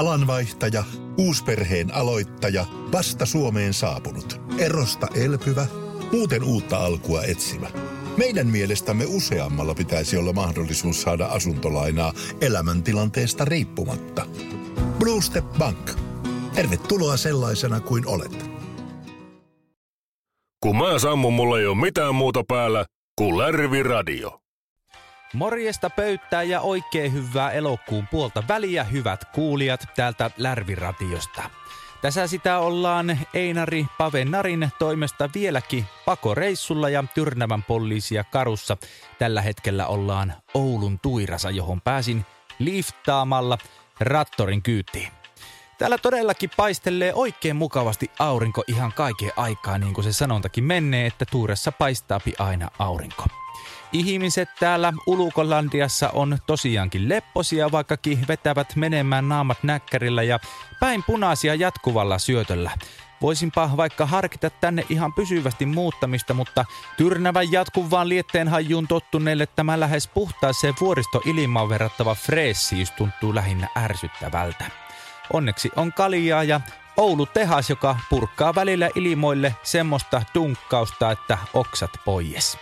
Alanvaihtaja, uusperheen aloittaja, vasta Suomeen saapunut, erosta elpyvä, muuten uutta alkua etsimä. Meidän mielestämme useammalla pitäisi olla mahdollisuus saada asuntolainaa elämäntilanteesta riippumatta. Blue Step Bank. Tervetuloa sellaisena kuin olet. Kun mä sammun, mulla ei ole mitään muuta päällä kuin Lärvi Radio. Morjesta pöyttää ja oikein hyvää elokuun puolta väliä hyvät kuulijat täältä Lärviratiosta. Tässä sitä ollaan Einari Pavenarin toimesta vieläkin pakoreissulla ja Tyrnävän poliisia karussa. Tällä hetkellä ollaan Oulun tuirasa, johon pääsin liftaamalla rattorin kyytiin. Täällä todellakin paistelee oikein mukavasti aurinko ihan kaiken aikaa, niin kuin se sanontakin menee, että tuuressa paistaapi aina aurinko. Ihmiset täällä Ulukolandiassa on tosiaankin lepposia, vaikkakin vetävät menemään naamat näkkärillä ja päin punaisia jatkuvalla syötöllä. Voisinpa vaikka harkita tänne ihan pysyvästi muuttamista, mutta tyrnävän jatkuvaan lietteen hajuun tottuneelle tämä lähes puhtaaseen vuoristoilmaan verrattava freessiys tuntuu lähinnä ärsyttävältä. Onneksi on kaljaa ja Oulu tehas, joka purkkaa välillä ilmoille semmoista dunkkausta, että oksat pois.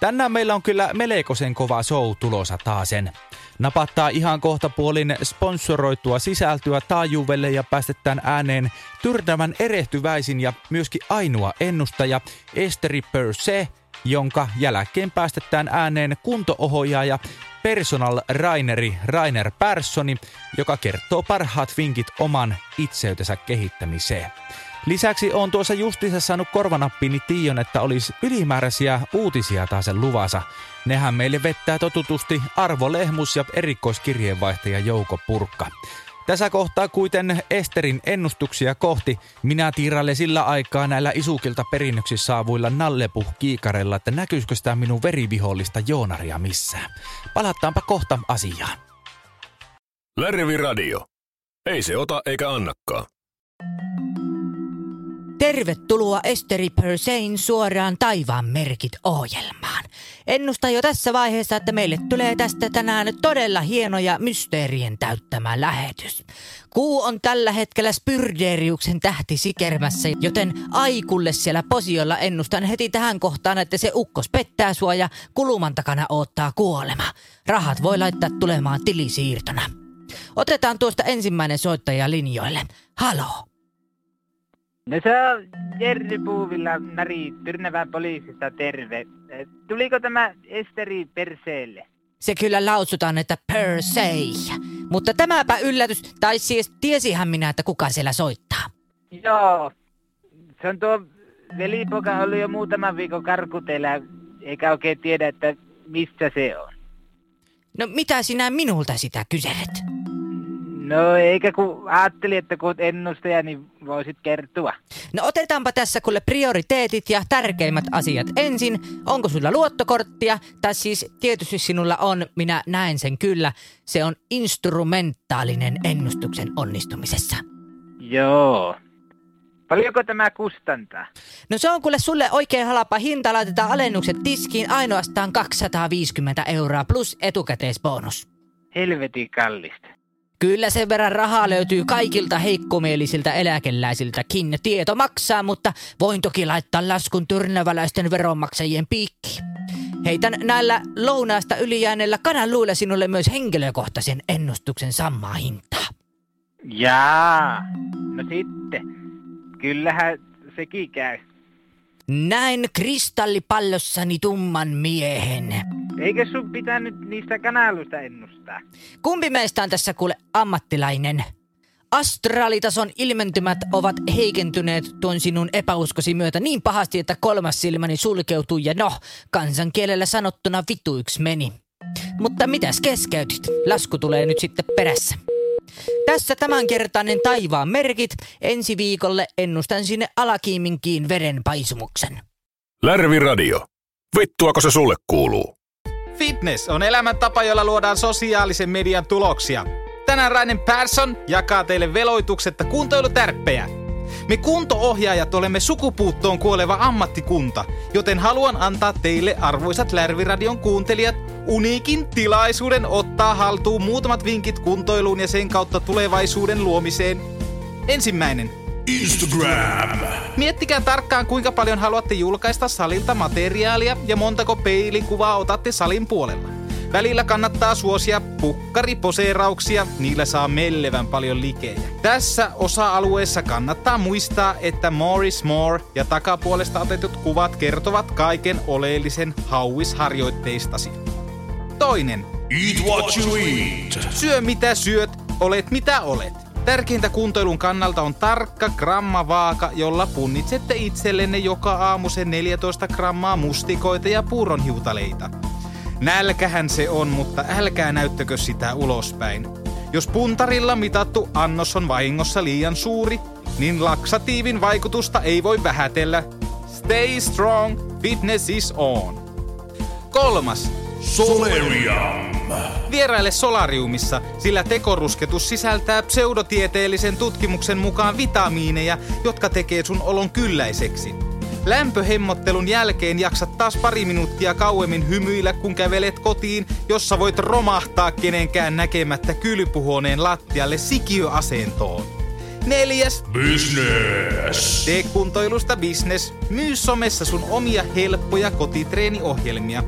Tänään meillä on kyllä melkoisen kova show tulossa taasen. Napattaa ihan kohta puolin sponsoroitua sisältöä taajuudelle ja päästetään ääneen tyrnävän erehtyväisin ja myöskin ainoa ennustaja Esteri Perse, jonka jälkeen päästetään ääneen kuntoohjaaja personal Raineri Rainer Perssoni, joka kertoo parhaat vinkit oman itseytensä kehittämiseen. Lisäksi on tuossa justiinsa saanut korvanappiini Tiion, että olisi ylimääräisiä uutisia taas sen luvassa. Nehän meille vettää totutusti Arvo Lehmus ja erikoiskirjeenvaihtaja Jouko Purkka. Tässä kohtaa kuiten Esterin ennustuksia kohti minä tiiralle sillä aikaa näillä isukilta perinnöksi saavuilla nallepuh kiikareilla, että näkyisikö sitä minun verivihollista Joonaria missään. Palataanpa kohta asiaan. Lärvi Radio. Ei se ota eikä annakaan. Tervetuloa Esteri Persein suoraan taivaan merkit ohjelmaan. Ennustan jo tässä vaiheessa, että meille tulee tästä tänään todella hieno ja mysteerien täyttämä lähetys. Kuu on tällä hetkellä Spyrderiuksen tähti sikermässä, joten aikulle siellä posiolla ennustan heti tähän kohtaan, että se ukkos pettää sua ja kuluman takana odottaa kuolema. Rahat voi laittaa tulemaan tilisiirtona. Otetaan tuosta ensimmäinen soittaja linjoille. Halo. No se on Jerry Puuvilla, Nari Tyrnävän poliisista terve. Tuliko tämä Esteri Perseelle? Se kyllä lausutaan, että per se. Mutta tämäpä yllätys, tai siis tiesihän minä, että kuka siellä soittaa. Joo, se on tuo velipoka ollut jo muutaman viikon karkuteilla, eikä oikein tiedä, että missä se on. No mitä sinä minulta sitä kyselet? No eikä kun ajattelin, että kun ennustaja, niin voisit kertoa. No otetaanpa tässä kuule prioriteetit ja tärkeimmät asiat ensin. Onko sulla luottokorttia? Tai siis tietysti sinulla on, minä näen sen kyllä. Se on instrumentaalinen ennustuksen onnistumisessa. Joo. Paljonko tämä kustantaa? No se on kuule sulle oikein halapa hinta. Laitetaan alennukset tiskiin ainoastaan 250 euroa plus etukäteisbonus. Helvetin kallista. Kyllä sen verran rahaa löytyy kaikilta heikkomielisiltä eläkeläisiltäkin. Tieto maksaa, mutta voin toki laittaa laskun tyrnäväläisten veronmaksajien piikkiin. Heitän näillä lounaasta ylijääneillä kananluilla sinulle myös henkilökohtaisen ennustuksen samaa hintaa. Jaa, no sitten. Kyllähän sekin käy. Näin kristallipallossani tumman miehen. Eikö sun pitänyt niistä kanaluista ennustaa? Kumpi meistä on tässä kuule ammattilainen? Astraalitason ilmentymät ovat heikentyneet tuon sinun epäuskosi myötä niin pahasti, että kolmas silmäni sulkeutui ja no, kansankielellä sanottuna vituiksi meni. Mutta mitäs keskeytit? Lasku tulee nyt sitten perässä. Tässä tämänkertainen taivaan merkit. Ensi viikolle ennustan sinne alakiiminkiin verenpaisumuksen. Lärvi Radio. Vittuako se sulle kuuluu? Fitness on elämäntapa, jolla luodaan sosiaalisen median tuloksia. Tänään Rainen Persson jakaa teille veloituksetta kuntoilutärppejä. Me kuntoohjaajat olemme sukupuuttoon kuoleva ammattikunta, joten haluan antaa teille arvoisat Lärviradion kuuntelijat uniikin tilaisuuden ottaa haltuun muutamat vinkit kuntoiluun ja sen kautta tulevaisuuden luomiseen. Ensimmäinen. Instagram. Miettikää tarkkaan kuinka paljon haluatte julkaista salilta materiaalia ja montako peilikuvaa otatte salin puolella. Välillä kannattaa suosia pukkariposeerauksia, niillä saa mellevän paljon likejä. Tässä osa-alueessa kannattaa muistaa, että more is more ja takapuolesta otetut kuvat kertovat kaiken oleellisen hauisharjoitteistasi. Toinen. Eat what you eat. Syö mitä syöt, olet mitä olet. Tärkeintä kuntoilun kannalta on tarkka grammavaaka, jolla punnitsette itsellenne joka aamu sen 14 grammaa mustikoita ja puuronhiutaleita. Nälkähän se on, mutta älkää näyttäkö sitä ulospäin. Jos puntarilla mitattu annos on vahingossa liian suuri, niin laksatiivin vaikutusta ei voi vähätellä. Stay strong, fitness is on. Kolmas. Solerium. Vieraille solariumissa, sillä tekorusketus sisältää pseudotieteellisen tutkimuksen mukaan vitamiineja, jotka tekee sun olon kylläiseksi. Lämpöhemmottelun jälkeen jaksat taas pari minuuttia kauemmin hymyillä, kun kävelet kotiin, jossa voit romahtaa kenenkään näkemättä kylpyhuoneen lattialle sikiöasentoon. Neljäs. Business. Tee kuntoilusta business. Myy somessa sun omia helppoja kotitreeniohjelmia.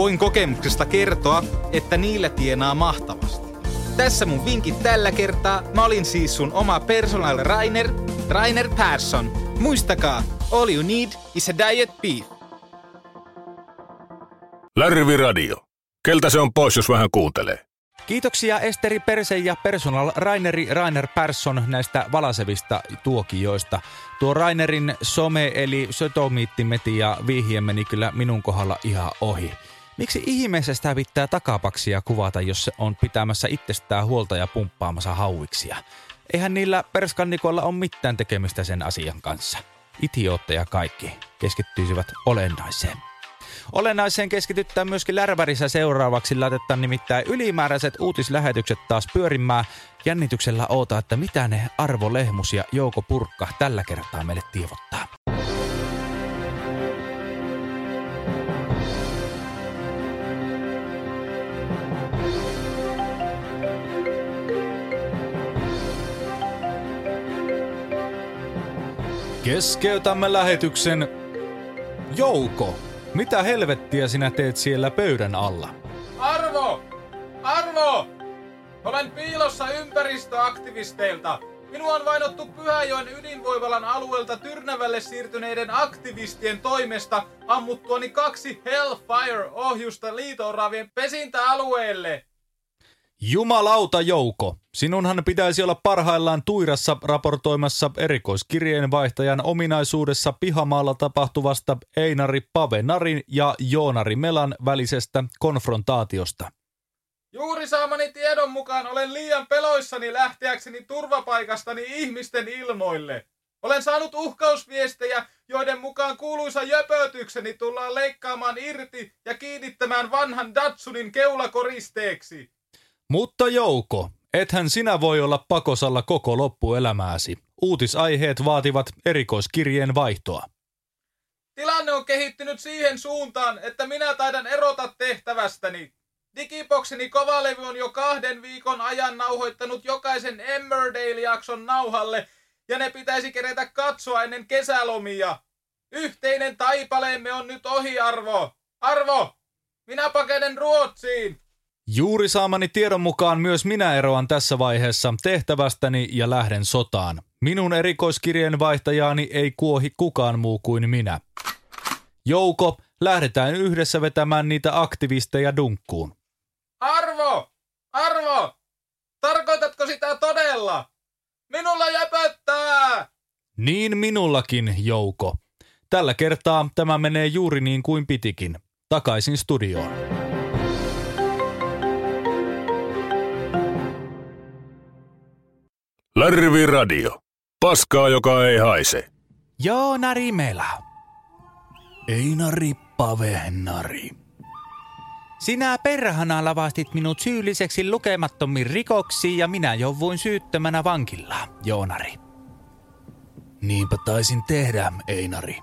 Voin kokemuksesta kertoa, että niillä tienaa mahtavasti. Tässä mun vinkit tällä kertaa. Mä olin siis sun oma personal Rainer, Rainer Persson. Muistakaa, all you need is a diet beef. Lärvi Radio. Keltä se on pois, jos vähän kuuntelee? Kiitoksia Esteri Perse ja personal Raineri Rainer Persson näistä valasevista tuokioista. Tuo Rainerin some eli sötomiittimeti ja vihje meni kyllä minun kohdalla ihan ohi. Miksi ihmeessä sitä pitää takapaksia kuvata, jos se on pitämässä itsestään huolta ja pumppaamassa hauiksia? Eihän niillä perskannikoilla ole mitään tekemistä sen asian kanssa. Itiootteja kaikki keskittyisivät olennaiseen. Olennaiseen keskityttää myöskin Lärvärissä seuraavaksi. Laitetaan nimittäin ylimääräiset uutislähetykset taas pyörimään. Jännityksellä oota, että mitä ne Arvo Lehmus ja Jouko Purkka tällä kertaa meille tiivottaa. Keskeytämme lähetyksen. Jouko, mitä helvettiä sinä teet siellä pöydän alla? Arvo! Arvo! Olen piilossa ympäristöaktivisteilta. Minua on vainottu Pyhäjoen ydinvoimalan alueelta Tyrnävälle siirtyneiden aktivistien toimesta ammuttuani kaksi Hellfire-ohjusta liitooravien pesintäalueelle. Jumalauta Jouko, sinunhan pitäisi olla parhaillaan Tuirassa raportoimassa erikoiskirjeenvaihtajan ominaisuudessa pihamaalla tapahtuvasta Einari Pavenarin ja Joonari Melan välisestä konfrontaatiosta. Juuri saamani tiedon mukaan olen liian peloissani lähteäkseni turvapaikastani ihmisten ilmoille. Olen saanut uhkausviestejä, joiden mukaan kuuluisa jöpötykseni tullaan leikkaamaan irti ja kiinnittämään vanhan Datsunin keulakoristeeksi. Mutta Jouko, ethän sinä voi olla pakosalla koko loppuelämääsi. Uutisaiheet vaativat erikoiskirjeen vaihtoa. Tilanne on kehittynyt siihen suuntaan, että minä taidan erota tehtävästäni. Digibokseni kovalevy on jo kahden viikon ajan nauhoittanut jokaisen Emmerdale-jakson nauhalle, ja ne pitäisi kerätä katsoa ennen kesälomia. Yhteinen taipaleemme on nyt ohi, Arvo. Arvo, minä pakenen Ruotsiin. Juuri saamani tiedon mukaan myös minä eroan tässä vaiheessa tehtävästäni ja lähden sotaan. Minun erikoiskirjeen vaihtajaani ei kuohi kukaan muu kuin minä. Jouko, lähdetään yhdessä vetämään niitä aktivisteja dunkkuun. Arvo! Arvo! Tarkoitatko sitä todella? Minulla jäpöttää! Niin minullakin, Jouko. Tällä kertaa tämä menee juuri niin kuin pitikin. Takaisin studioon. Lärvi Radio. Paskaa, joka ei haise. Joonari Mela. Einari Pavenari. Sinä perhana lavastit minut syylliseksi lukemattomiin rikoksiin ja minä jouduin syyttömänä vankillaan, Joonari. Niinpä taisin tehdä, Einari.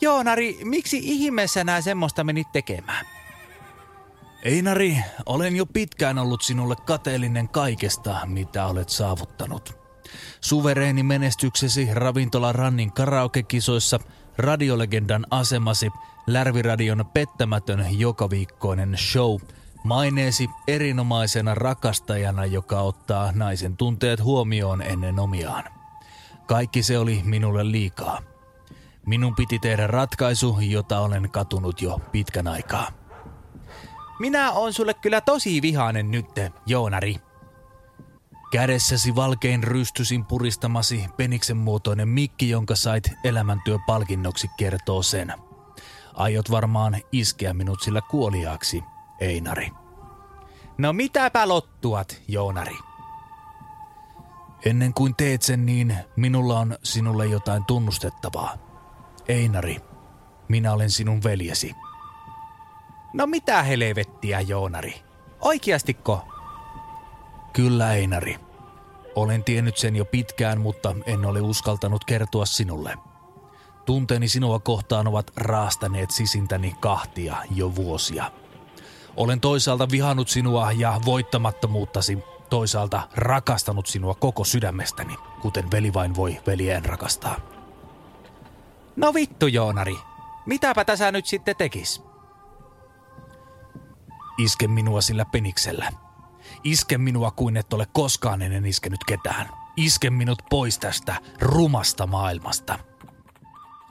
Joonari, miksi ihmeessä nää semmoista menit tekemään? Einari, olen jo pitkään ollut sinulle kateellinen kaikesta, mitä olet saavuttanut. Suvereeni menestyksesi ravintola Rannin karaokekisoissa, radiolegendan asemasi, Lärviradion pettämätön jokaviikkoinen show, maineesi erinomaisena rakastajana, joka ottaa naisen tunteet huomioon ennen omiaan. Kaikki se oli minulle liikaa. Minun piti tehdä ratkaisu, jota olen katunut jo pitkän aikaa. Minä on sulle kyllä tosi vihainen nyt, Joonari. Kädessäsi valkein rystysin puristamasi peniksen muotoinen mikki, jonka sait elämäntyöpalkinnoksi, kertoo sen. Aiot varmaan iskeä minut sillä kuoliaaksi, Einari. No mitäpä lottuat, Joonari? Ennen kuin teet sen niin, minulla on sinulle jotain tunnustettavaa. Einari, minä olen sinun veljesi. No mitä helvettiä, Joonari? Oikeastiko? Kyllä, Einari. Olen tiennyt sen jo pitkään, mutta en ole uskaltanut kertoa sinulle. Tunteeni sinua kohtaan ovat raastaneet sisintäni kahtia jo vuosia. Olen toisaalta vihannut sinua ja voittamattomuuttasi, toisaalta rakastanut sinua koko sydämestäni, kuten veli vain voi veljeen rakastaa. No vittu, Joonari. Mitäpä tässä nyt sitten tekis? Iske minua sillä peniksellä. Iske minua kuin et ole koskaan ennen iskenyt ketään. Iske minut pois tästä rumasta maailmasta.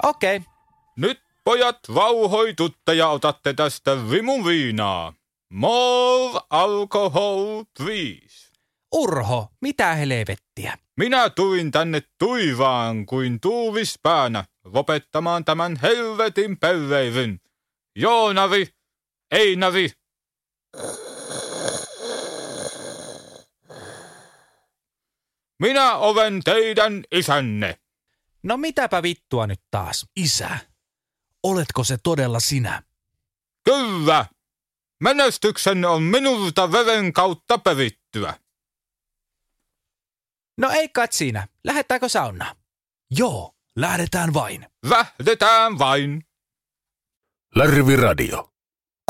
Okei. Okay. Nyt pojat vauhoitutte ja otatte tästä vimun viinaa. More alcohol, please. Urho, mitä helvettiä? Minä tuin tänne tuivaan kuin tuuvispäänä lopettamaan tämän helvetin pelleivyn. Joonavi, Einavi. Minä olen teidän isänne. No mitäpä vittua nyt taas? Isä, oletko se todella sinä? Kyllä. Menestyksen on minulta veren kautta perittyä. No ei kat siinä. Lähettääkö sauna? Joo, lähdetään vain. Lähdetään vain. Lärvi Radio.